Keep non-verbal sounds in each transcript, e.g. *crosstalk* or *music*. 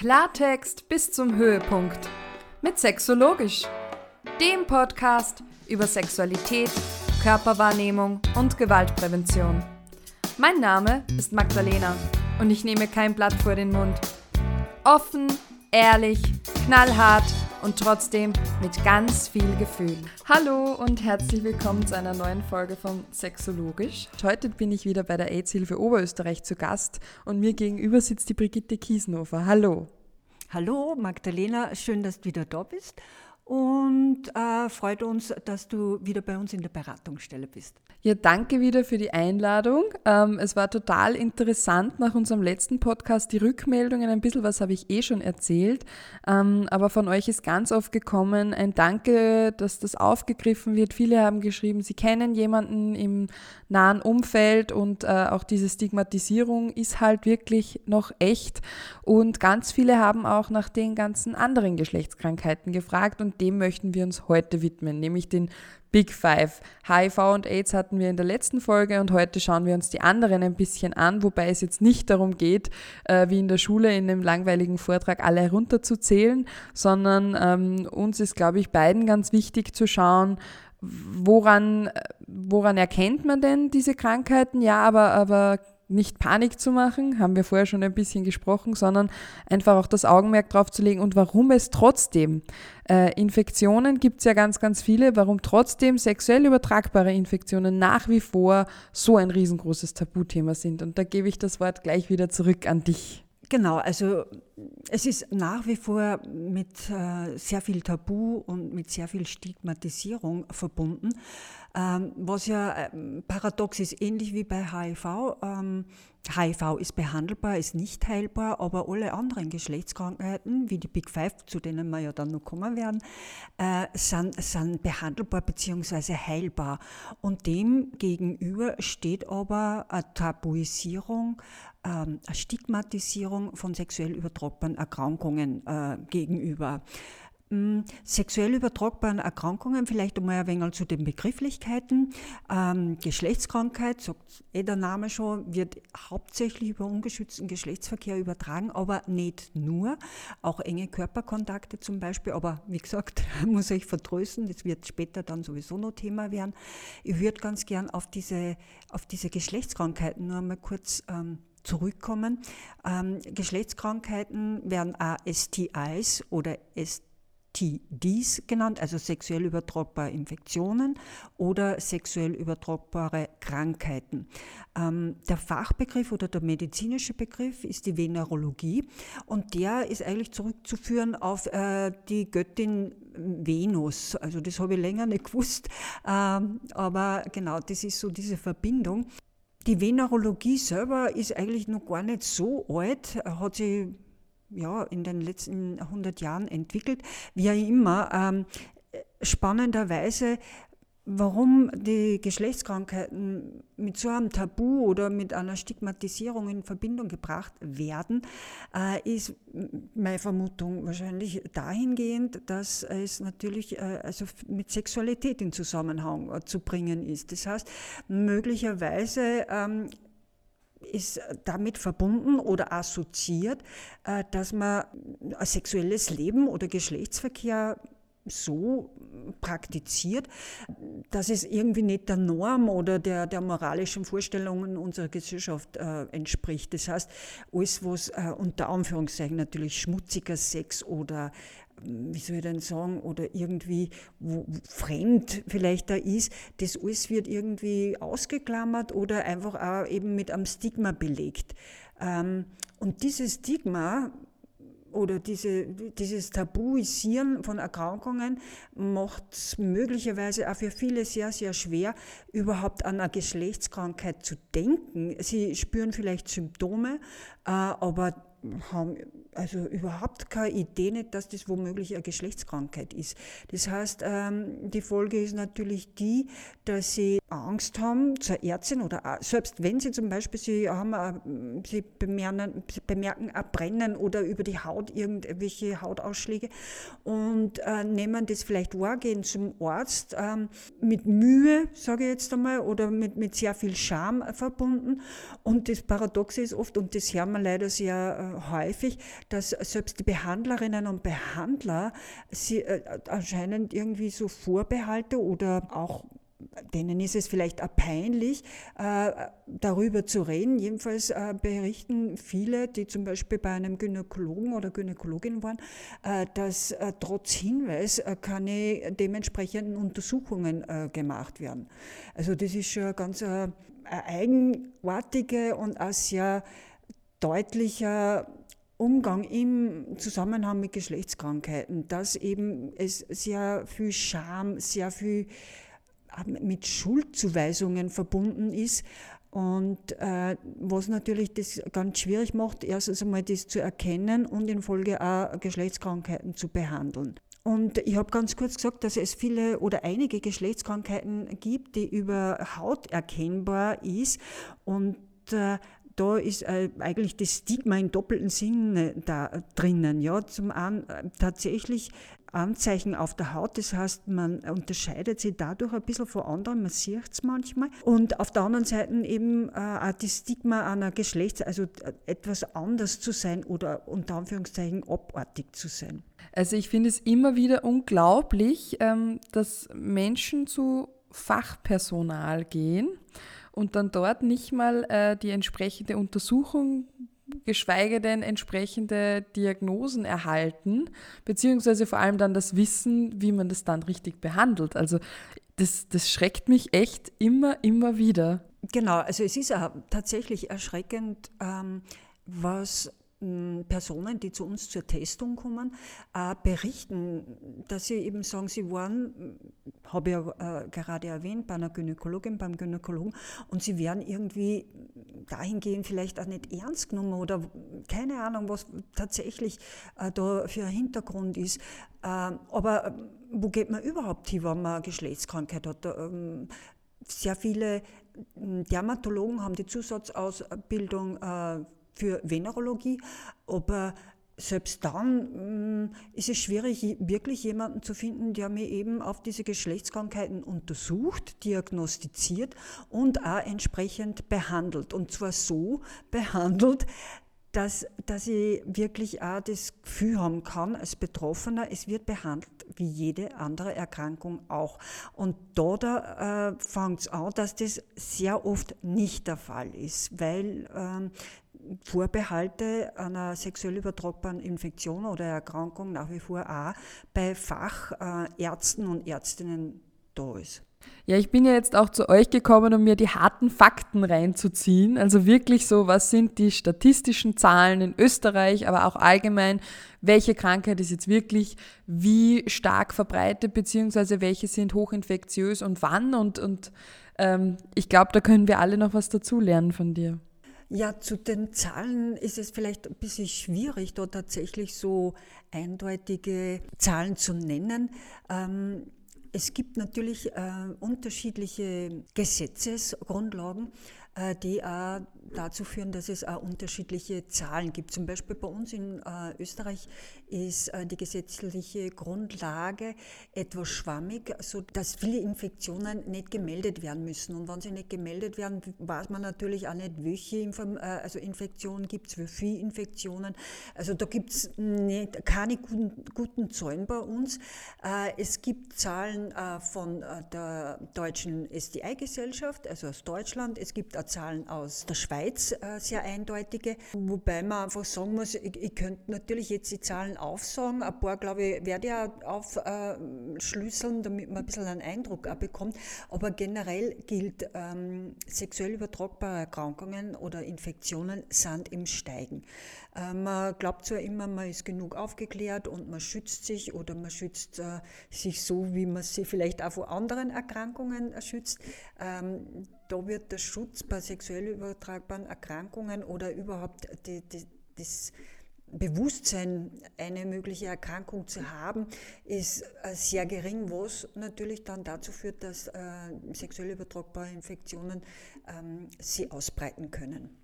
Klartext bis zum Höhepunkt mit Sexologisch, dem Podcast über Sexualität, Körperwahrnehmung und Gewaltprävention. Mein Name ist Magdalena und ich nehme kein Blatt vor den Mund. Offen, ehrlich, knallhart und trotzdem mit ganz viel Gefühl. Hallo und herzlich willkommen zu einer neuen Folge von Sexologisch. Heute bin ich wieder bei der AIDS-Hilfe Oberösterreich zu Gast und mir gegenüber sitzt die Brigitte Kiesnofer. Hallo. Hallo Magdalena, schön, dass du wieder da bist und äh, freut uns, dass du wieder bei uns in der Beratungsstelle bist. Ja, danke wieder für die Einladung. Ähm, es war total interessant nach unserem letzten Podcast die Rückmeldungen. Ein bisschen was habe ich eh schon erzählt, ähm, aber von euch ist ganz oft gekommen ein Danke, dass das aufgegriffen wird. Viele haben geschrieben, sie kennen jemanden im nahen Umfeld und äh, auch diese Stigmatisierung ist halt wirklich noch echt. Und ganz viele haben auch nach den ganzen anderen Geschlechtskrankheiten gefragt und dem möchten wir uns heute widmen, nämlich den Big Five. HIV und AIDS hatten wir in der letzten Folge und heute schauen wir uns die anderen ein bisschen an, wobei es jetzt nicht darum geht, äh, wie in der Schule in einem langweiligen Vortrag alle herunterzuzählen, sondern ähm, uns ist, glaube ich, beiden ganz wichtig zu schauen, woran, woran erkennt man denn diese Krankheiten? Ja, aber, aber nicht Panik zu machen, haben wir vorher schon ein bisschen gesprochen, sondern einfach auch das Augenmerk drauf zu legen und warum es trotzdem äh, Infektionen gibt es ja ganz, ganz viele, warum trotzdem sexuell übertragbare Infektionen nach wie vor so ein riesengroßes Tabuthema sind. Und da gebe ich das Wort gleich wieder zurück an dich. Genau, also es ist nach wie vor mit äh, sehr viel Tabu und mit sehr viel Stigmatisierung verbunden. Ähm, was ja äh, paradox ist, ähnlich wie bei HIV. Ähm, HIV ist behandelbar, ist nicht heilbar, aber alle anderen Geschlechtskrankheiten, wie die Big Five, zu denen wir ja dann noch kommen werden, äh, sind, sind behandelbar bzw. heilbar. Und dem gegenüber steht aber eine Tabuisierung, ähm, eine Stigmatisierung von sexuell übertragbaren Erkrankungen äh, gegenüber. Mm, sexuell übertragbaren Erkrankungen, vielleicht einmal ein wenig zu den Begrifflichkeiten. Ähm, Geschlechtskrankheit, sagt eh der Name schon, wird hauptsächlich über ungeschützten Geschlechtsverkehr übertragen, aber nicht nur. Auch enge Körperkontakte zum Beispiel. Aber wie gesagt, *laughs* muss ich vertrösten, das wird später dann sowieso noch Thema werden. Ich würde ganz gern auf diese, auf diese Geschlechtskrankheiten nur einmal kurz ähm, zurückkommen. Ähm, Geschlechtskrankheiten werden auch STIs oder STIs STDs genannt, also sexuell übertragbare Infektionen oder sexuell übertragbare Krankheiten. Ähm, der Fachbegriff oder der medizinische Begriff ist die Venerologie und der ist eigentlich zurückzuführen auf äh, die Göttin Venus. Also das habe ich länger nicht gewusst, ähm, aber genau, das ist so diese Verbindung. Die Venerologie selber ist eigentlich noch gar nicht so alt, hat sich ja, in den letzten 100 Jahren entwickelt. Wie immer, ähm, spannenderweise, warum die Geschlechtskrankheiten mit so einem Tabu oder mit einer Stigmatisierung in Verbindung gebracht werden, äh, ist meine Vermutung wahrscheinlich dahingehend, dass es natürlich äh, also mit Sexualität in Zusammenhang äh, zu bringen ist. Das heißt, möglicherweise ähm, ist damit verbunden oder assoziiert, äh, dass man ein sexuelles Leben oder Geschlechtsverkehr so praktiziert, dass es irgendwie nicht der Norm oder der, der moralischen Vorstellungen unserer Gesellschaft äh, entspricht. Das heißt, alles, was äh, unter Anführungszeichen natürlich schmutziger Sex oder wie soll ich denn sagen, oder irgendwie fremd vielleicht da ist, das alles wird irgendwie ausgeklammert oder einfach auch eben mit einem Stigma belegt. Ähm, und dieses Stigma oder diese, dieses Tabuisieren von Erkrankungen macht es möglicherweise auch für viele sehr, sehr schwer, überhaupt an eine Geschlechtskrankheit zu denken. Sie spüren vielleicht Symptome, äh, aber haben also überhaupt keine Idee nicht, dass das womöglich eine Geschlechtskrankheit ist. Das heißt, ähm, die Folge ist natürlich die, dass sie Angst haben zur Ärztin oder selbst wenn sie zum Beispiel, sie, haben, sie bemerken, bemerken ein Brennen oder über die Haut irgendwelche Hautausschläge und äh, nehmen das vielleicht wahr, gehen zum Arzt ähm, mit Mühe, sage ich jetzt einmal, oder mit, mit sehr viel Scham verbunden. Und das Paradoxe ist oft, und das hören wir leider sehr häufig, dass selbst die Behandlerinnen und Behandler sie äh, anscheinend irgendwie so Vorbehalte oder auch denen ist es vielleicht auch peinlich, äh, darüber zu reden. Jedenfalls äh, berichten viele, die zum Beispiel bei einem Gynäkologen oder Gynäkologin waren, äh, dass trotz Hinweis keine dementsprechenden Untersuchungen gemacht werden. Also das ist schon ganz eine eigenartige und auch sehr deutlicher Umgang im Zusammenhang mit Geschlechtskrankheiten, dass eben es sehr viel Scham, sehr viel mit Schuldzuweisungen verbunden ist. Und äh, was natürlich das ganz schwierig macht, erstens einmal das zu erkennen und in Folge auch Geschlechtskrankheiten zu behandeln. Und ich habe ganz kurz gesagt, dass es viele oder einige Geschlechtskrankheiten gibt, die über Haut erkennbar ist. Und äh, da ist äh, eigentlich das Stigma im doppelten Sinne da drinnen. Ja, zum einen äh, tatsächlich Anzeichen auf der Haut. Das heißt, man unterscheidet sich dadurch ein bisschen von anderen, man sieht es manchmal. Und auf der anderen Seite eben äh, auch das Stigma einer Geschlechts-, also äh, etwas anders zu sein oder unter Anführungszeichen abartig zu sein. Also ich finde es immer wieder unglaublich, ähm, dass Menschen zu Fachpersonal gehen und dann dort nicht mal äh, die entsprechende Untersuchung geschweige denn entsprechende Diagnosen erhalten, beziehungsweise vor allem dann das Wissen, wie man das dann richtig behandelt. Also das, das schreckt mich echt immer, immer wieder. Genau, also es ist tatsächlich erschreckend, ähm, was Personen, die zu uns zur Testung kommen, äh, berichten, dass sie eben sagen, sie waren, habe ich ja äh, gerade erwähnt, bei einer Gynäkologin, beim Gynäkologen und sie werden irgendwie dahingehend vielleicht auch nicht ernst genommen oder keine Ahnung, was tatsächlich äh, da für ein Hintergrund ist. aber wo geht man überhaupt hin, wenn man Geschlechtskrankheit hat? Ähm, sehr viele Dermatologen haben die Zusatzausbildung für Venerologie, aber selbst dann mm, ist es schwierig, wirklich jemanden zu finden, der mir eben auf diese Geschlechtskrankheiten untersucht, diagnostiziert und auch entsprechend behandelt. Und zwar so behandelt, dass, dass ich wirklich auch das Gefühl haben kann, als Betroffener, es wird behandelt wie jede andere Erkrankung auch. Und da, da äh, fängt es an, dass das sehr oft nicht der Fall ist, weil ähm, Vorbehalte einer sexuell übertragbaren Infektion oder Erkrankung nach wie vor auch bei Fachärzten und Ärztinnen da ist. Ja, ich bin ja jetzt auch zu euch gekommen, um mir die harten Fakten reinzuziehen. Also wirklich so, was sind die statistischen Zahlen in Österreich, aber auch allgemein, welche Krankheit ist jetzt wirklich wie stark verbreitet, beziehungsweise welche sind hochinfektiös und wann. Und, und ähm, ich glaube, da können wir alle noch was dazulernen von dir. Ja, zu den Zahlen ist es vielleicht ein bisschen schwierig, da tatsächlich so eindeutige Zahlen zu nennen. Ähm, es gibt natürlich äh, unterschiedliche Gesetzesgrundlagen, äh, die auch dazu führen, dass es auch unterschiedliche Zahlen gibt. Zum Beispiel bei uns in äh, Österreich ist äh, die gesetzliche Grundlage etwas schwammig, sodass viele Infektionen nicht gemeldet werden müssen. Und wenn sie nicht gemeldet werden, weiß man natürlich auch nicht, welche äh, also Infektionen gibt es, wie viele Infektionen. Also da gibt es keine guten, guten Zahlen bei uns. Äh, es gibt Zahlen äh, von äh, der deutschen SDI-Gesellschaft, also aus Deutschland. Es gibt auch Zahlen aus der Schweiz. Schweiz äh, sehr eindeutige, wobei man einfach sagen muss, ich, ich könnte natürlich jetzt die Zahlen aufsagen, ein paar, glaube ich, werde ich auch aufschlüsseln, damit man ein bisschen einen Eindruck auch bekommt, aber generell gilt, ähm, sexuell übertragbare Erkrankungen oder Infektionen sind im Steigen. Äh, man glaubt zwar immer, man ist genug aufgeklärt und man schützt sich oder man schützt äh, sich so, wie man sich vielleicht auch vor anderen Erkrankungen äh, schützt. Ähm, da wird der Schutz bei sexuell übertragbaren Erkrankungen oder überhaupt die, die, das Bewusstsein, eine mögliche Erkrankung zu haben, ist sehr gering, was natürlich dann dazu führt, dass äh, sexuell übertragbare Infektionen ähm, sie ausbreiten können.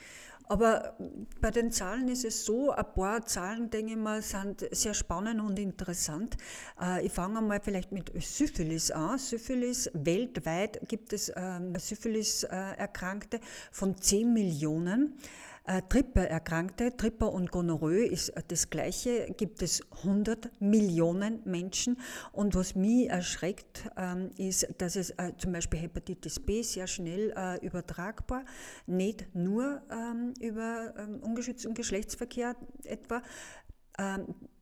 Aber bei den Zahlen ist es so, ein paar Zahlen, denke ich mal, sind sehr spannend und interessant. Äh, ich fange mal vielleicht mit Syphilis an. Syphilis, weltweit gibt es ähm, Syphilis-Erkrankte von 10 Millionen. Äh, Trippe-Erkrankte, Tripper und Gonorrhoe ist das Gleiche, gibt es 100 Millionen Menschen. Und was mich erschreckt, ähm, ist, dass es äh, zum Beispiel Hepatitis B sehr schnell äh, übertragbar, nicht nur ähm, über ähm, ungeschützten Geschlechtsverkehr etwa,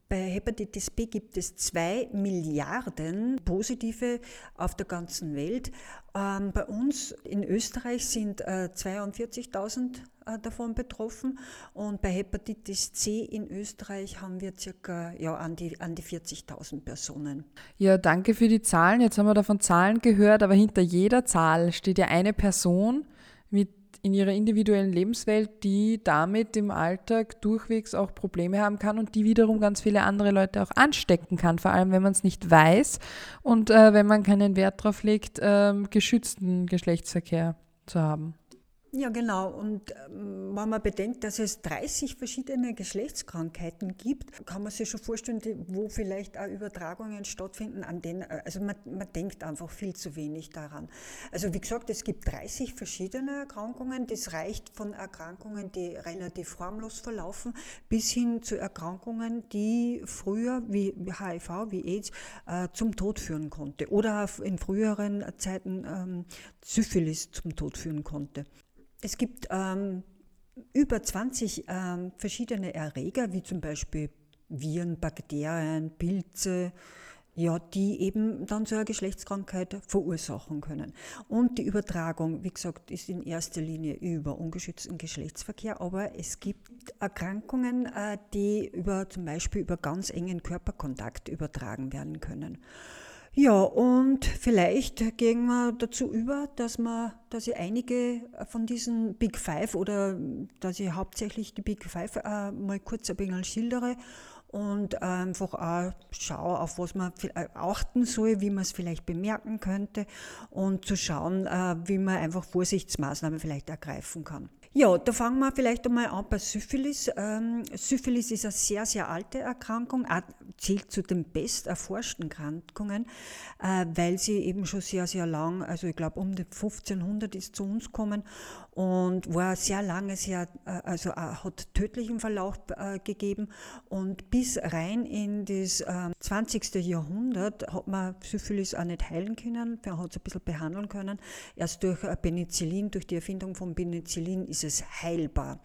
bei Hepatitis B gibt es zwei Milliarden Positive auf der ganzen Welt. Ähm, bei uns in Österreich sind äh, 42.000 äh, davon betroffen und bei Hepatitis C in Österreich haben wir circa ja, an die, an die 40.000 Personen. Ja, danke für die Zahlen. Jetzt haben wir davon Zahlen gehört, aber hinter jeder Zahl steht ja eine Person mit in ihrer individuellen Lebenswelt, die damit im Alltag durchwegs auch Probleme haben kann und die wiederum ganz viele andere Leute auch anstecken kann, vor allem wenn man es nicht weiß und äh, wenn man keinen Wert darauf legt, äh, geschützten Geschlechtsverkehr zu haben. Ja, genau. Und ähm, wenn man bedenkt, dass es 30 verschiedene Geschlechtskrankheiten gibt, kann man sich schon vorstellen, wo vielleicht auch Übertragungen stattfinden, an denen, äh, also man, man denkt einfach viel zu wenig daran. Also wie gesagt, es gibt 30 verschiedene Erkrankungen. Das reicht von Erkrankungen, die relativ harmlos verlaufen, bis hin zu Erkrankungen, die früher wie HIV, wie AIDS, äh, zum Tod führen konnte oder in früheren Zeiten ähm, Syphilis zum Tod führen konnte. Es gibt ähm, über 20 ähm, verschiedene Erreger, wie zum Beispiel Viren, Bakterien, Pilze, ja, die eben dann so eine Geschlechtskrankheit verursachen können. Und die Übertragung, wie gesagt, ist in erster Linie über ungeschützten Geschlechtsverkehr, aber es gibt Erkrankungen, äh, die über zum Beispiel über ganz engen Körperkontakt übertragen werden können. Ja, und vielleicht gehen wir dazu über, dass, wir, dass ich einige von diesen Big Five oder dass ich hauptsächlich die Big Five äh, mal kurz ein bisschen schildere und einfach auch schaue, auf was man äh, achten soll, wie man es vielleicht bemerken könnte und zu schauen, äh, wie man einfach Vorsichtsmaßnahmen vielleicht ergreifen kann. Ja, da fangen wir vielleicht einmal an bei Syphilis. Ähm, Syphilis ist eine sehr, sehr alte Erkrankung, zählt zu den best erforschten Erkrankungen, äh, weil sie eben schon sehr, sehr lang, also ich glaube um 1500 ist zu uns gekommen und war sehr lange sehr, äh, also äh, hat tödlichen Verlauf äh, gegeben und bis rein in das 20. Ähm, Jahrhundert hat man Syphilis auch nicht heilen können, man hat es ein bisschen behandeln können. Erst durch Penicillin, durch die Erfindung von Penicillin ist es heilbar.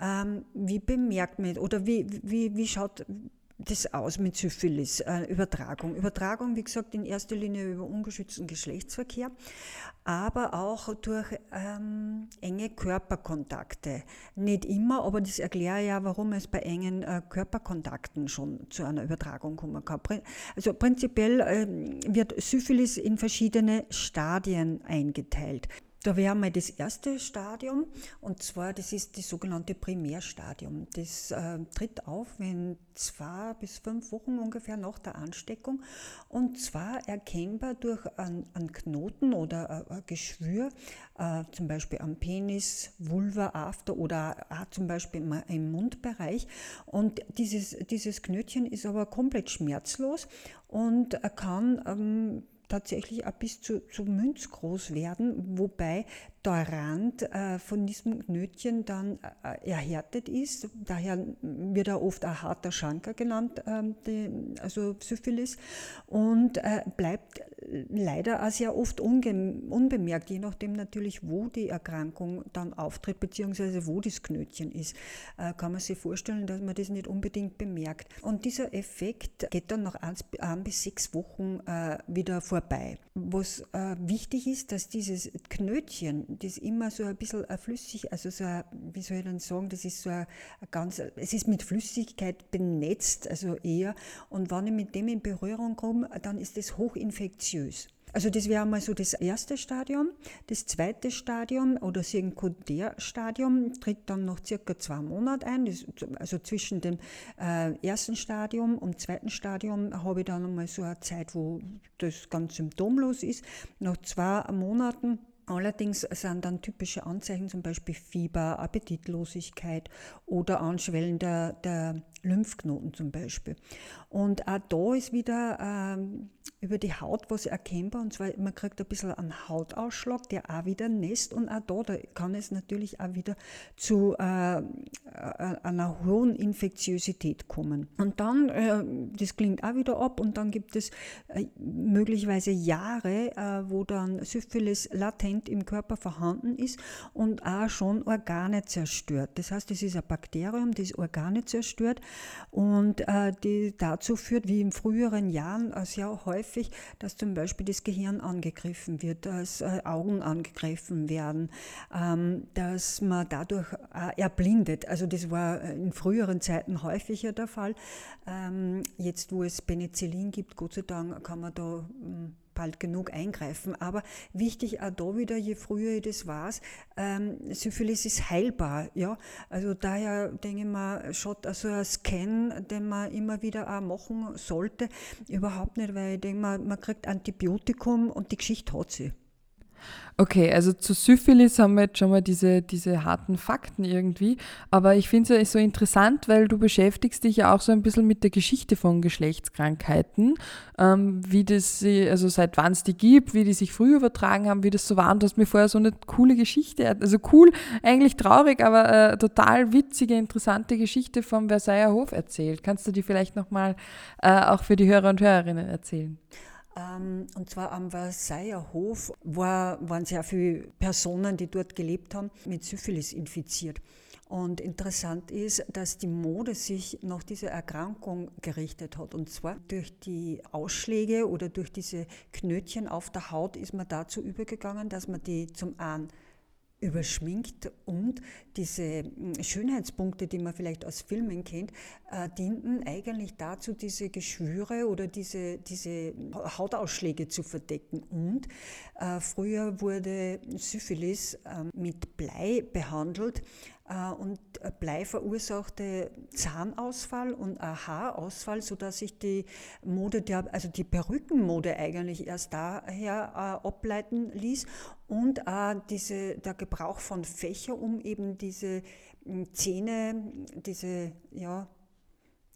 Ähm, wie bemerkt man, oder wie, wie, wie schaut das aus mit Syphilis, äh, Übertragung. Übertragung, wie gesagt, in erster Linie über ungeschützten Geschlechtsverkehr, aber auch durch ähm, enge Körperkontakte. Nicht immer, aber das erkläre ja, warum es bei engen äh, Körperkontakten schon zu einer Übertragung kommen kann. Also prinzipiell äh, wird Syphilis in verschiedene Stadien eingeteilt. Da wäre mal das erste Stadium, und zwar das ist das sogenannte Primärstadium. Das äh, tritt auf, wenn zwei bis fünf Wochen ungefähr nach der Ansteckung, und zwar erkennbar durch einen, Knoten oder ein Geschwür, äh, zum Beispiel am Penis, Vulva, After oder auch zum Beispiel im, im Mundbereich. Und dieses, dieses Knötchen ist aber komplett schmerzlos und kann ähm, tatsächlich bis zu, zu münzgroß werden, wobei der Rand äh, von diesem Knötchen dann äh, erhärtet ist. Daher wird er oft ein harter Schanker genannt, ähm, also Syphilis, und äh, bleibt leider auch sehr oft unbemerkt, je nachdem natürlich, wo die Erkrankung dann auftritt, beziehungsweise wo das Knötchen ist, kann man sich vorstellen, dass man das nicht unbedingt bemerkt. Und dieser Effekt geht dann nach ein, bis sechs Wochen wieder vorbei. Was wichtig ist, dass dieses Knötchen, das immer so ein bisschen flüssig, also so, ein, wie soll ich dann sagen, das ist so ein, ein ganz, es ist mit Flüssigkeit benetzt, also eher. Und wenn ich mit dem in Berührung komme, dann ist das hochinfektiös. Also das wäre mal so das erste Stadium. Das zweite Stadium oder Sekundärstadium tritt dann nach circa zwei Monaten ein. Das, also zwischen dem äh, ersten Stadium und zweiten Stadium habe ich dann einmal so eine Zeit, wo das ganz symptomlos ist. Nach zwei Monaten Allerdings sind dann typische Anzeichen zum Beispiel Fieber, Appetitlosigkeit oder Anschwellen der, der Lymphknoten zum Beispiel. Und auch da ist wieder ähm, über die Haut was erkennbar und zwar man kriegt ein bisschen einen Hautausschlag, der auch wieder nässt und auch da, da kann es natürlich auch wieder zu äh, äh einer hohen Infektiosität kommen. Und dann, äh, das klingt auch wieder ab und dann gibt es äh, möglicherweise Jahre, äh, wo dann Syphilis latent im Körper vorhanden ist und auch schon Organe zerstört. Das heißt, es ist ein Bakterium, das Organe zerstört und äh, die dazu führt, wie in früheren Jahren sehr häufig häufig, dass zum Beispiel das Gehirn angegriffen wird, dass äh, Augen angegriffen werden, ähm, dass man dadurch äh, erblindet. Also das war in früheren Zeiten häufiger der Fall. Ähm, jetzt, wo es Penicillin gibt, Gott sei Dank, kann man da hm, bald genug eingreifen. Aber wichtig auch da wieder, je früher ich das weiß, ähm, Syphilis ist heilbar. Ja? Also daher denke ich mal, schaut also ein Scan, den man immer wieder auch machen sollte, überhaupt nicht, weil ich denke mal, man kriegt Antibiotikum und die Geschichte hat sie. Okay, also zu Syphilis haben wir jetzt schon mal diese, diese harten Fakten irgendwie, aber ich finde es ja so interessant, weil du beschäftigst dich ja auch so ein bisschen mit der Geschichte von Geschlechtskrankheiten, ähm, wie das, also seit wann es die gibt, wie die sich früher übertragen haben, wie das so war und du hast mir vorher so eine coole Geschichte, also cool, eigentlich traurig, aber äh, total witzige, interessante Geschichte vom Versailler Hof erzählt. Kannst du die vielleicht nochmal äh, auch für die Hörer und Hörerinnen erzählen? Ähm, und zwar am Versailler Hof war, waren sehr viele Personen, die dort gelebt haben, mit Syphilis infiziert. Und interessant ist, dass die Mode sich nach dieser Erkrankung gerichtet hat. Und zwar durch die Ausschläge oder durch diese Knötchen auf der Haut ist man dazu übergegangen, dass man die zum einen überschminkt und diese hm, Schönheitspunkte, die man vielleicht aus Filmen kennt, äh, dienten eigentlich dazu, diese Geschwüre oder diese, diese Hautausschläge zu verdecken. Und äh, früher wurde Syphilis äh, mit Blei behandelt und Blei verursachte Zahnausfall und Haarausfall, sodass sich die Mode, der, also die Perückenmode eigentlich erst daher äh, ableiten ließ. Und diese, der Gebrauch von Fächer, um eben diese hm, Zähne, diese ja,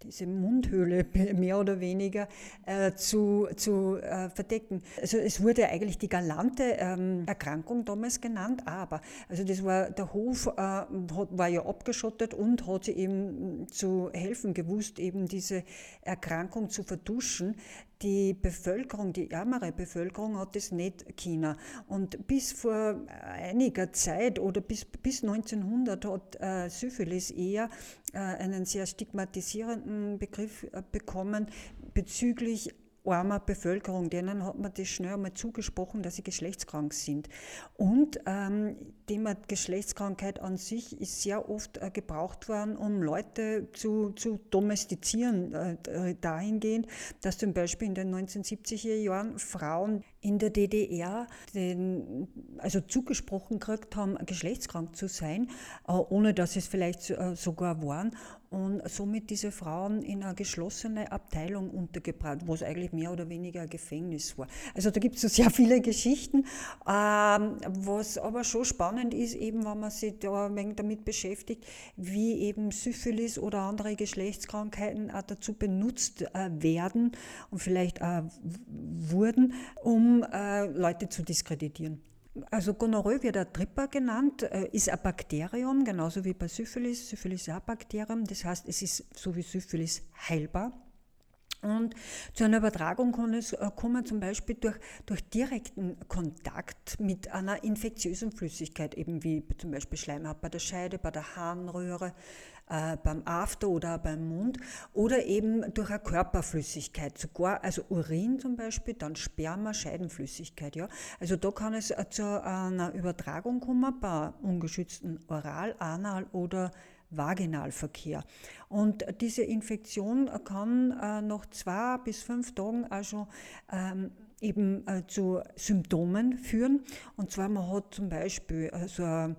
diese Mundhöhle *laughs* mehr oder weniger äh, zu, zu äh, verdecken. Also es wurde eigentlich die galante ähm, Erkrankung damals genannt, aber also das war der Hof äh, war ja abgeschottet und hat eben zu helfen gewusst, eben diese Erkrankung zu verduschen die Bevölkerung, die ärmere Bevölkerung hat es nicht China. Und bis vor einiger Zeit oder bis, bis 1900 hat äh, Syphilis eher äh, einen sehr stigmatisierenden Begriff äh, bekommen bezüglich armer Bevölkerung, denen hat man das schnell einmal zugesprochen, dass sie geschlechtskrank sind. Und ähm, Thema Geschlechtskrankheit an sich ist sehr oft äh, gebraucht worden, um Leute zu, zu domestizieren, äh, dahingehend, dass zum Beispiel in den 1970er Jahren Frauen in der DDR den, also zugesprochen gekriegt haben, geschlechtskrank zu sein, äh, ohne dass es vielleicht äh, sogar waren und somit diese Frauen in eine geschlossene Abteilung untergebracht, wo es eigentlich mehr oder weniger ein Gefängnis war. Also da gibt es so sehr viele Geschichten, ähm, was aber schon spannend ist, eben wenn man sich da ein wenig damit beschäftigt, wie eben Syphilis oder andere Geschlechtskrankheiten auch dazu benutzt äh, werden und vielleicht auch wurden, um äh, Leute zu diskreditieren. Also Gonorrhoe wird ein Tripper genannt, äh, ist ein Bakterium, genauso wie bei Syphilis. Syphilis ist ein Bakterium, das heißt, es ist so wie Syphilis heilbar. Und zu einer Übertragung kann es äh, kommen, zum Beispiel durch, durch direkten Kontakt mit einer infektiösen Flüssigkeit, eben wie zum Beispiel Schleimhaut bei der Scheide, bei der Harnröhre, äh, beim After oder beim Mund oder eben durch eine Körperflüssigkeit, sogar also Urin zum Beispiel, dann Sperma, Scheidenflüssigkeit. Ja? Also da kann es äh, zu einer Übertragung kommen bei ungeschützten Oral-, Anal- oder Vaginalverkehr. Und diese Infektion kann äh, nach zwei bis fünf Tagen schon ähm, eben äh, zu Symptomen führen. Und zwar man hat zum Beispiel äh, so ein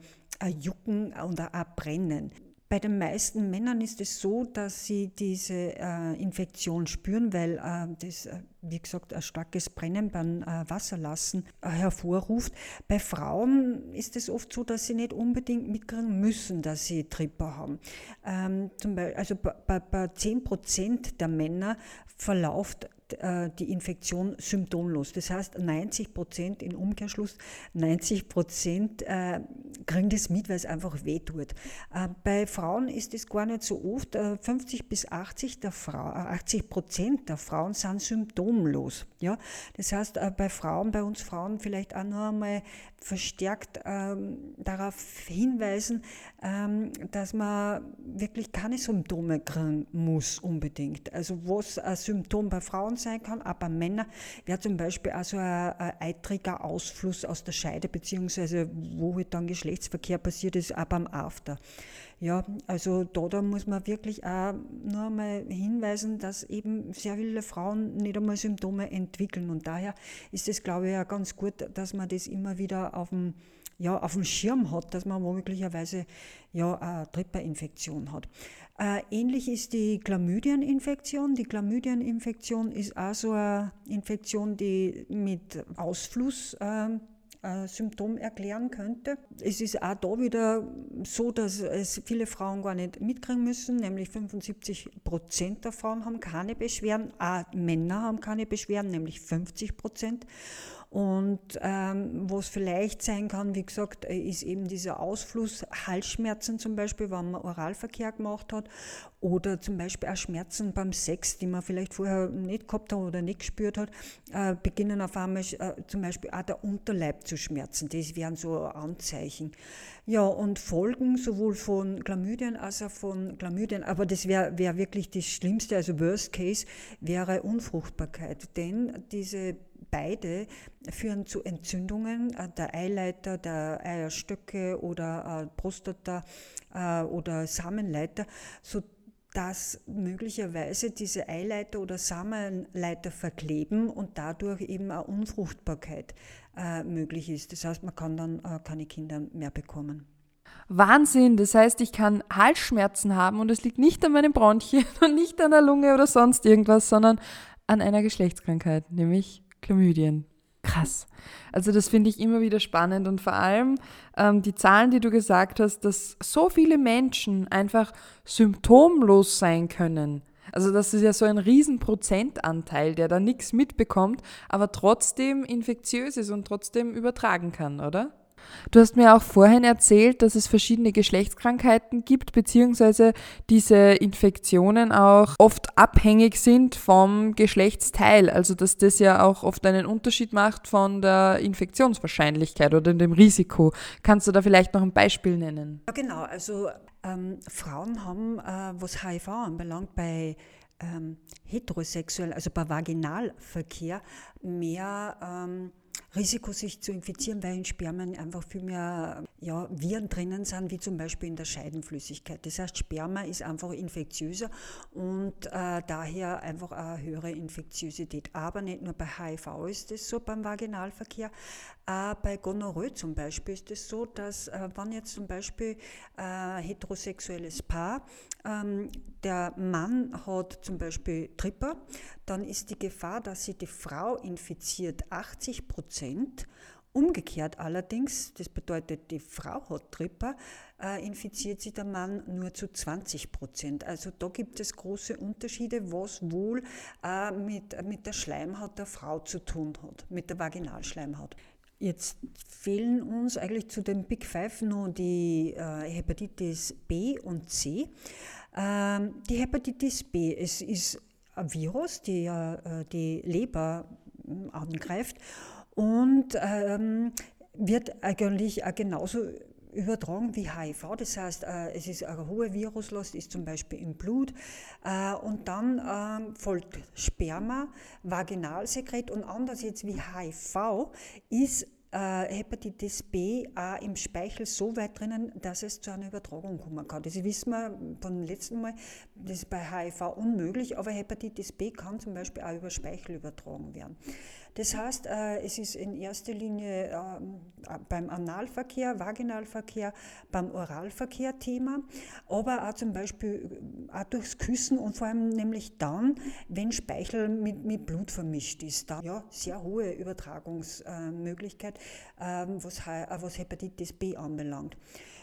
Jucken und ein Brennen. Bei den meisten Männern ist es so, dass sie diese äh, Infektion spüren, weil äh, das, äh, wie gesagt, ein starkes Brennen beim äh, Wasserlassen äh, hervorruft. Bei Frauen ist es oft so, dass sie nicht unbedingt mitkriegen müssen, dass sie Tripper haben. Ähm, zum Beispiel, also bei, bei 10 Prozent der Männer verläuft die Infektion symptomlos. Das heißt, 90 Prozent im Umkehrschluss, 90 Prozent äh, kriegen das mit, weil es einfach weh tut. Äh, bei Frauen ist es gar nicht so oft. 50 bis 80 der Frau, 80 Prozent der Frauen sind symptomlos. Ja? Das heißt, bei Frauen, bei uns Frauen vielleicht auch noch einmal verstärkt ähm, darauf hinweisen, ähm, dass man wirklich keine Symptome kriegen muss unbedingt. Also was ein Symptom bei Frauen sein kann, aber bei Männern wäre zum Beispiel also ein, ein eitriger Ausfluss aus der Scheide, beziehungsweise wo halt dann Geschlechtsverkehr passiert ist, auch beim After. Ja, also da, da muss man wirklich auch nur einmal hinweisen, dass eben sehr viele Frauen nicht einmal Symptome entwickeln. Und daher ist es, glaube ich, auch ganz gut, dass man das immer wieder auf dem, ja, auf dem Schirm hat, dass man möglicherweise ja, eine Tripperinfektion hat. Äh, ähnlich ist die Chlamydieninfektion. Die Chlamydieninfektion ist auch so eine Infektion, die mit Ausfluss äh, äh, Symptom erklären könnte. Es ist auch da wieder so, dass es viele Frauen gar nicht mitkriegen müssen, nämlich 75 Prozent der Frauen haben keine Beschwerden, auch Männer haben keine Beschwerden, nämlich 50 Prozent. Und ähm, was vielleicht sein kann, wie gesagt, äh, ist eben dieser Ausfluss, Halsschmerzen zum Beispiel, wenn man Oralverkehr gemacht hat, oder zum Beispiel auch Schmerzen beim Sex, die man vielleicht vorher nicht gehabt hat oder nicht gespürt hat, äh, beginnen auf einmal äh, zum Beispiel auch der Unterleib zu schmerzen. Das wären so Anzeichen. Ja, und Folgen sowohl von Chlamydien als auch von Chlamydien, aber das wäre wär wirklich das Schlimmste, also Worst Case wäre Unfruchtbarkeit, denn diese beide führen zu Entzündungen äh, der Eileiter, der Eierstöcke oder äh, Prostata äh, oder Samenleiter, sodass möglicherweise diese Eileiter oder Samenleiter verkleben und dadurch eben eine Unfruchtbarkeit möglich ist. Das heißt, man kann dann keine Kinder mehr bekommen. Wahnsinn, das heißt, ich kann Halsschmerzen haben und es liegt nicht an meinem Bronchien *laughs* und nicht an der Lunge oder sonst irgendwas, sondern an einer Geschlechtskrankheit, nämlich Chlamydien. Krass. Also das finde ich immer wieder spannend und vor allem ähm, die Zahlen, die du gesagt hast, dass so viele Menschen einfach symptomlos sein können. Also das ist ja so ein riesen Prozentanteil, der da nichts mitbekommt, aber trotzdem infektiös ist und trotzdem übertragen kann, oder? Du hast mir auch vorhin erzählt, dass es verschiedene Geschlechtskrankheiten gibt, beziehungsweise diese Infektionen auch oft abhängig sind vom Geschlechtsteil. Also dass das ja auch oft einen Unterschied macht von der Infektionswahrscheinlichkeit oder dem Risiko. Kannst du da vielleicht noch ein Beispiel nennen? Ja, genau. Also ähm, Frauen haben, äh, was HIV anbelangt, bei ähm, heterosexuell, also bei Vaginalverkehr, mehr ähm, Risiko, sich zu infizieren, weil in Spermien einfach viel mehr ja, Viren drinnen sind, wie zum Beispiel in der Scheidenflüssigkeit. Das heißt, Sperma ist einfach infektiöser und äh, daher einfach eine höhere Infektiosität. Aber nicht nur bei HIV ist das so beim Vaginalverkehr, äh, bei Gonorrhoe zum Beispiel ist es so, dass äh, wenn jetzt zum Beispiel äh, heterosexuelles Paar, ähm, der Mann hat zum Beispiel Tripper, dann ist die Gefahr, dass sie die Frau infiziert, 80 Prozent. Umgekehrt allerdings, das bedeutet, die Frau hat Tripper, äh, infiziert sie der Mann nur zu 20 Prozent. Also da gibt es große Unterschiede, was wohl äh, mit, mit der Schleimhaut der Frau zu tun hat, mit der Vaginalschleimhaut. Jetzt fehlen uns eigentlich zu den Big Five nur die äh, Hepatitis B und C. Ähm, die Hepatitis B, es ist ein Virus, äh, die Leber angreift und ähm, wird eigentlich genauso übertragen wie HIV. Das heißt, äh, es ist eine hohe Viruslast, ist zum Beispiel im Blut. Äh, und dann ähm, folgt Sperma, Vaginalsekret und anders jetzt wie HIV ist äh, Hepatitis B auch im Speichel so weit drinnen, dass es zu einer Übertragung kommen kann. Das wissen wir vom letzten Mal, das ist bei HIV unmöglich, aber Hepatitis B kann zum Beispiel auch über Speichel übertragen werden. Das heißt, äh, es ist in erster Linie ähm, beim Analverkehr, Vaginalverkehr, beim Oralverkehr Thema, aber auch zum Beispiel äh, auch durchs Küssen und vor allem nämlich dann, wenn Speichel mit, mit Blut vermischt ist. Da ja sehr hohe Übertragungsmöglichkeit ähm, was, was Hepatitis B anbelangt.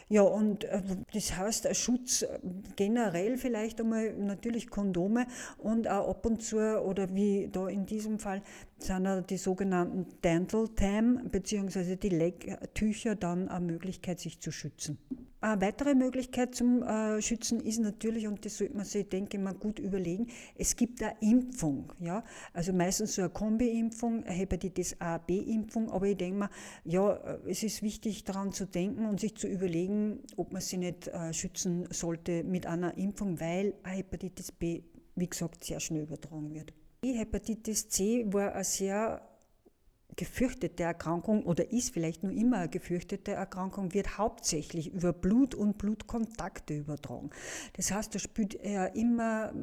Ja, und äh, das heißt, Schutz äh, generell vielleicht einmal natürlich Kondome und auch ab und zu, oder wie da in diesem Fall, sind die sogenannten Dental Tam, beziehungsweise die Lecktücher dann eine Möglichkeit, sich zu schützen. Eine weitere Möglichkeit zum äh, Schützen ist natürlich, und das sollte man sich, denke ich mal, gut überlegen, es gibt eine Impfung. Ja? Also meistens so eine Kombi-Impfung, eine Hepatitis A, B-Impfung, aber ich denke mal, ja, es ist wichtig daran zu denken und sich zu überlegen, ob man sich nicht äh, schützen sollte mit einer Impfung, weil Hepatitis B, wie gesagt, sehr schnell übertragen wird. Hepatitis C war eine sehr gefürchtete Erkrankung oder ist vielleicht nur immer eine gefürchtete Erkrankung, wird hauptsächlich über Blut und Blutkontakte übertragen. Das heißt, da spielt immer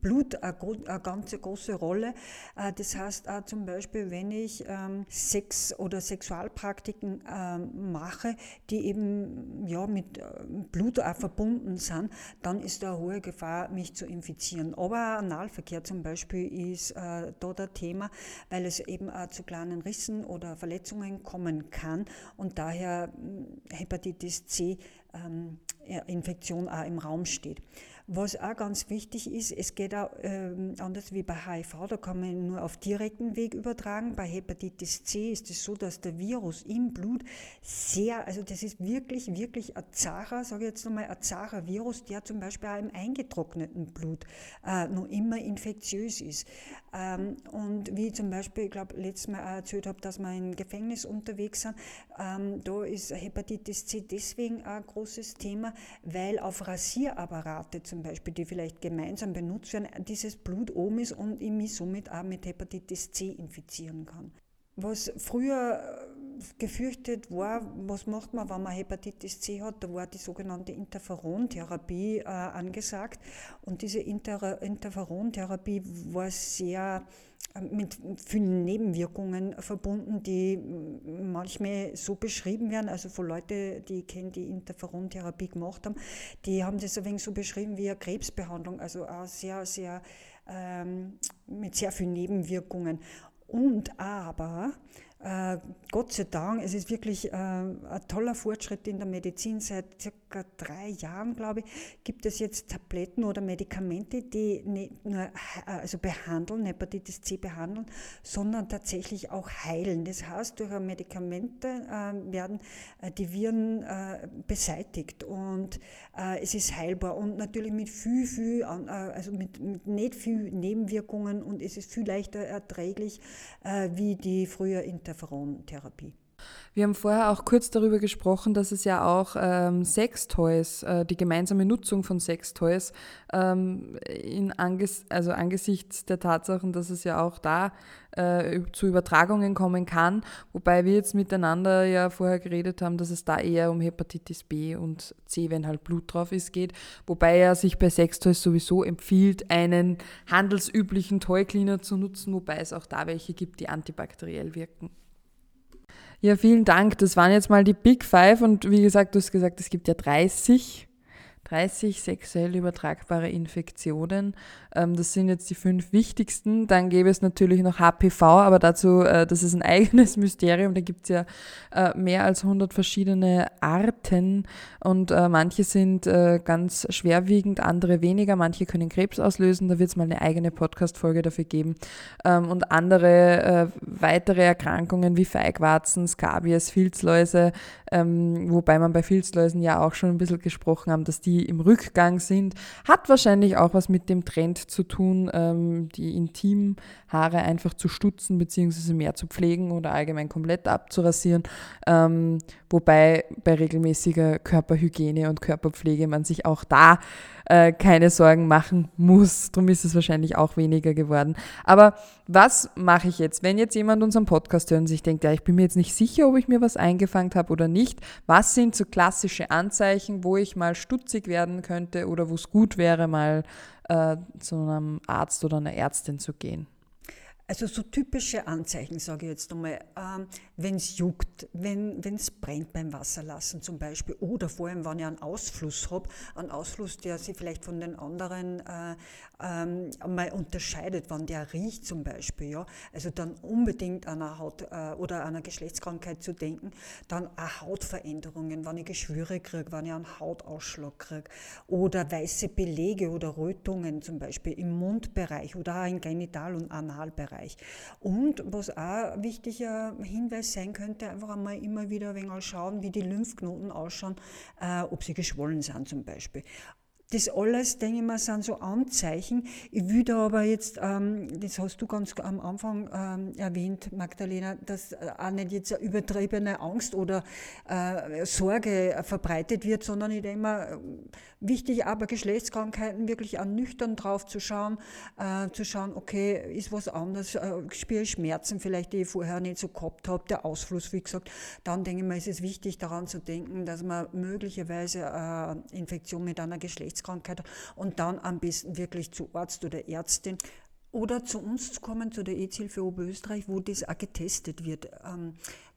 Blut eine, ganz große Rolle. Äh, das heißt auch zum Beispiel, wenn ich ähm, Sex oder Sexualpraktiken ähm, mache, die eben ja, mit äh, Blut auch verbunden sind, dann ist da eine hohe Gefahr, mich zu infizieren. Aber Analverkehr zum Beispiel ist äh, da das Thema, weil es eben auch zu kleinen Rissen oder Verletzungen kommen kann und daher hm, Hepatitis C ähm, Infektion auch im Raum steht. Was auch ganz wichtig ist, es geht auch ähm, anders wie bei HIV, da kann man nur auf direkten Weg übertragen. Bei Hepatitis C ist es so, dass der Virus im Blut sehr, also das ist wirklich, wirklich ein zacher, sage ich jetzt nochmal, ein zacher Virus, der zum Beispiel auch im eingetrockneten Blut äh, noch immer infektiös ist. Ähm, und wie zum Beispiel, ich glaube, letztes Mal erzählt habe, dass wir im Gefängnis unterwegs sind, ähm, da ist Hepatitis C deswegen ein großes Thema, weil auf Rasierapparate zum Beispiel, die vielleicht gemeinsam benutzt werden, dieses Blut oben ist und ich mich somit auch mit Hepatitis C infizieren kann. Was früher gefürchtet war, was macht man, wenn man Hepatitis C hat, da war die sogenannte Interferontherapie äh, angesagt. Und diese Inter Interferontherapie war sehr äh, mit vielen Nebenwirkungen verbunden, die manchmal so beschrieben werden, also von Leuten, die ich kenne, die Interferontherapie gemacht haben, die haben das ein wenig so beschrieben wie eine Krebsbehandlung, also auch sehr, sehr ähm, mit sehr vielen Nebenwirkungen. Und aber äh, Gott sei Dank, es ist wirklich äh, ein toller Fortschritt in der Medizin. Seit circa drei Jahren, glaube ich, gibt es jetzt Tabletten oder Medikamente, die nicht nur äh, also behandeln, Hepatitis C behandeln, sondern tatsächlich auch heilen. Das heißt, durch Medikamente äh, werden äh, die Viren äh, beseitigt und es ist heilbar und natürlich mit viel, viel, also mit, mit nicht viel Nebenwirkungen und es ist viel leichter erträglich wie die früher in Interferontherapie. Wir haben vorher auch kurz darüber gesprochen, dass es ja auch ähm, Sextoys, äh, die gemeinsame Nutzung von Sextoys, ähm, in anges also angesichts der Tatsachen, dass es ja auch da äh, zu Übertragungen kommen kann, wobei wir jetzt miteinander ja vorher geredet haben, dass es da eher um Hepatitis B und C, wenn halt Blut drauf ist, geht, wobei er sich bei Sextoys sowieso empfiehlt, einen handelsüblichen Toy Cleaner zu nutzen, wobei es auch da welche gibt, die antibakteriell wirken. Ja, vielen Dank. Das waren jetzt mal die Big Five und wie gesagt, du hast gesagt, es gibt ja 30 30 sexuell übertragbare Infektionen. Ähm, das sind jetzt die fünf wichtigsten. Dann gäbe es natürlich noch HPV, aber dazu, äh, das ist ein *laughs* eigenes Mysterium. Da gibt es ja äh, mehr als 100 verschiedene Arten und äh, manche sind ganz schwerwiegend, andere weniger. Manche können Krebs auslösen. Da wird es mal eine eigene Podcast-Folge dafür geben. Ähm, und andere weitere Erkrankungen wie Feigwarzen, Skabies, Filzläuse, ähm, wobei man bei Filzläusen ja auch schon ein bisschen gesprochen haben, dass die im Rückgang sind. Hat wahrscheinlich auch was mit dem Trend zu tun, ähm, die Intimhaare einfach zu stutzen bzw. mehr zu pflegen oder allgemein komplett abzurasieren. Ähm, wobei bei regelmäßiger Körperhygiene und Körperpflege man sich auch da äh, keine Sorgen machen muss. Darum ist es wahrscheinlich auch weniger geworden. Aber was mache ich jetzt, wenn jetzt jemand unseren Podcast hört und sich denkt, ja, ich bin mir jetzt nicht sicher, ob ich mir was eingefangen habe oder nicht. Was sind so klassische Anzeichen, wo ich mal stutzig werden könnte oder wo es gut wäre, mal äh, zu einem Arzt oder einer Ärztin zu gehen? Also so typische Anzeichen, sage ich jetzt einmal, ähm, wenn es juckt, wenn es brennt beim Wasserlassen zum Beispiel oder vor allem, wenn ich einen Ausfluss habe, einen Ausfluss, der sich vielleicht von den anderen äh, ähm, mal unterscheidet, wenn der riecht zum Beispiel, ja, also dann unbedingt an einer Haut- äh, oder einer Geschlechtskrankheit zu denken, dann auch Hautveränderungen, wenn ich Geschwüre kriege, wenn ich einen Hautausschlag kriege oder weiße Belege oder Rötungen zum Beispiel im Mundbereich oder auch im Genital- und Analbereich. Bereich. Und was auch ein wichtiger Hinweis sein könnte, einfach einmal immer wieder ein wenig schauen, wie die Lymphknoten ausschauen, äh, ob sie geschwollen sind zum Beispiel. Das alles, denke ich mal, sind so Anzeichen. Ich würde aber jetzt, ähm, das hast du ganz am Anfang ähm, erwähnt, Magdalena, dass äh, auch nicht jetzt eine übertriebene Angst oder äh, Sorge verbreitet wird, sondern ich denke mal, wichtig aber Geschlechtskrankheiten wirklich auch nüchtern drauf zu schauen, äh, zu schauen, okay, ist was anderes, äh, spüre Schmerzen vielleicht, die ich vorher nicht so gehabt habe, der Ausfluss, wie gesagt. Dann denke ich mal, ist es wichtig daran zu denken, dass man möglicherweise äh, Infektion mit einer Geschlechtskrankheit Geschlechtskrankheit und dann am besten wirklich zu Arzt oder Ärztin oder zu uns zu kommen, zu der EZ-Hilfe Oberösterreich, wo das auch getestet wird.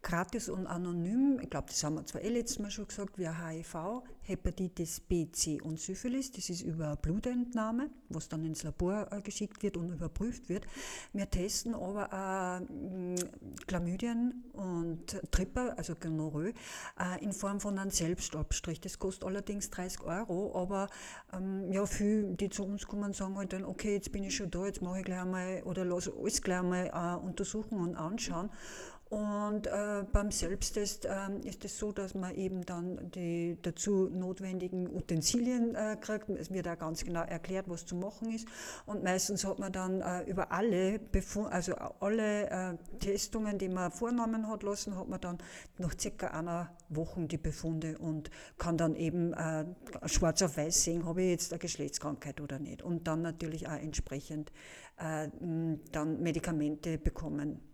Gratis und anonym, ich glaube, das haben wir zwar eh letztes Mal schon gesagt, wie HIV, Hepatitis B, C und Syphilis, das ist über Blutentnahme, was dann ins Labor äh, geschickt wird und überprüft wird. Wir testen aber äh, Chlamydien und Tripper, also Gonorrhoe, äh, in Form von einem Selbstabstrich. Das kostet allerdings 30 Euro, aber ähm, ja, viele, die zu uns kommen, sagen halt dann, okay, jetzt bin ich schon da, jetzt mache ich gleich einmal oder lasse alles gleich einmal äh, untersuchen und anschauen. Und äh, beim Selbsttest äh, ist es so, dass man eben dann die dazu notwendigen Utensilien äh, kriegt. Es wird auch ganz genau erklärt, was zu machen ist. Und meistens hat man dann äh, über alle, Befund, also alle äh, Testungen, die man vorgenommen hat lassen, hat man dann nach circa einer Woche die Befunde und kann dann eben äh, schwarz auf weiß sehen, habe ich jetzt eine Geschlechtskrankheit oder nicht. Und dann natürlich auch entsprechend dann Medikamente bekommen.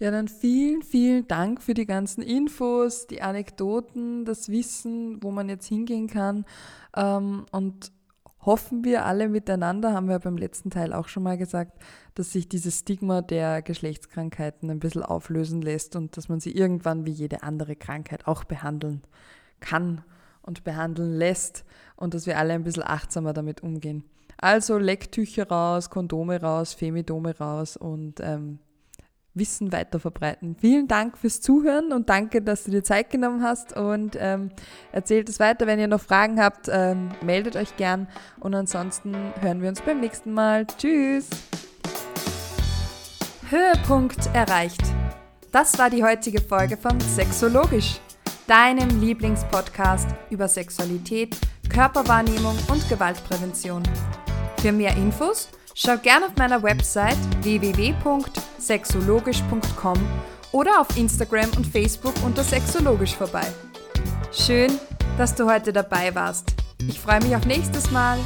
Ja, dann vielen, vielen Dank für die ganzen Infos, die Anekdoten, das Wissen, wo man jetzt hingehen kann. Ähm, und hoffen wir alle miteinander, haben wir beim letzten Teil auch schon mal gesagt, dass sich dieses Stigma der Geschlechtskrankheiten ein bisschen auflösen lässt und dass man sie irgendwann wie jede andere Krankheit auch behandeln kann und behandeln lässt und dass wir alle ein bisschen achtsamer damit umgehen. Also Lecktücher raus, Kondome raus, Femidome raus und ähm, Wissen weiter verbreiten. Vielen Dank fürs Zuhören und danke, dass du dir Zeit genommen hast und ähm, erzählt es weiter. Wenn ihr noch Fragen habt, ähm, meldet euch gern und ansonsten hören wir uns beim nächsten Mal. Tschüss! Höhepunkt erreicht. Das war die heutige Folge von Sexologisch, deinem Lieblingspodcast über Sexualität, Körperwahrnehmung und Gewaltprävention. Für mehr Infos Schau gerne auf meiner Website www.sexologisch.com oder auf Instagram und Facebook unter Sexologisch vorbei. Schön, dass du heute dabei warst. Ich freue mich auf nächstes Mal.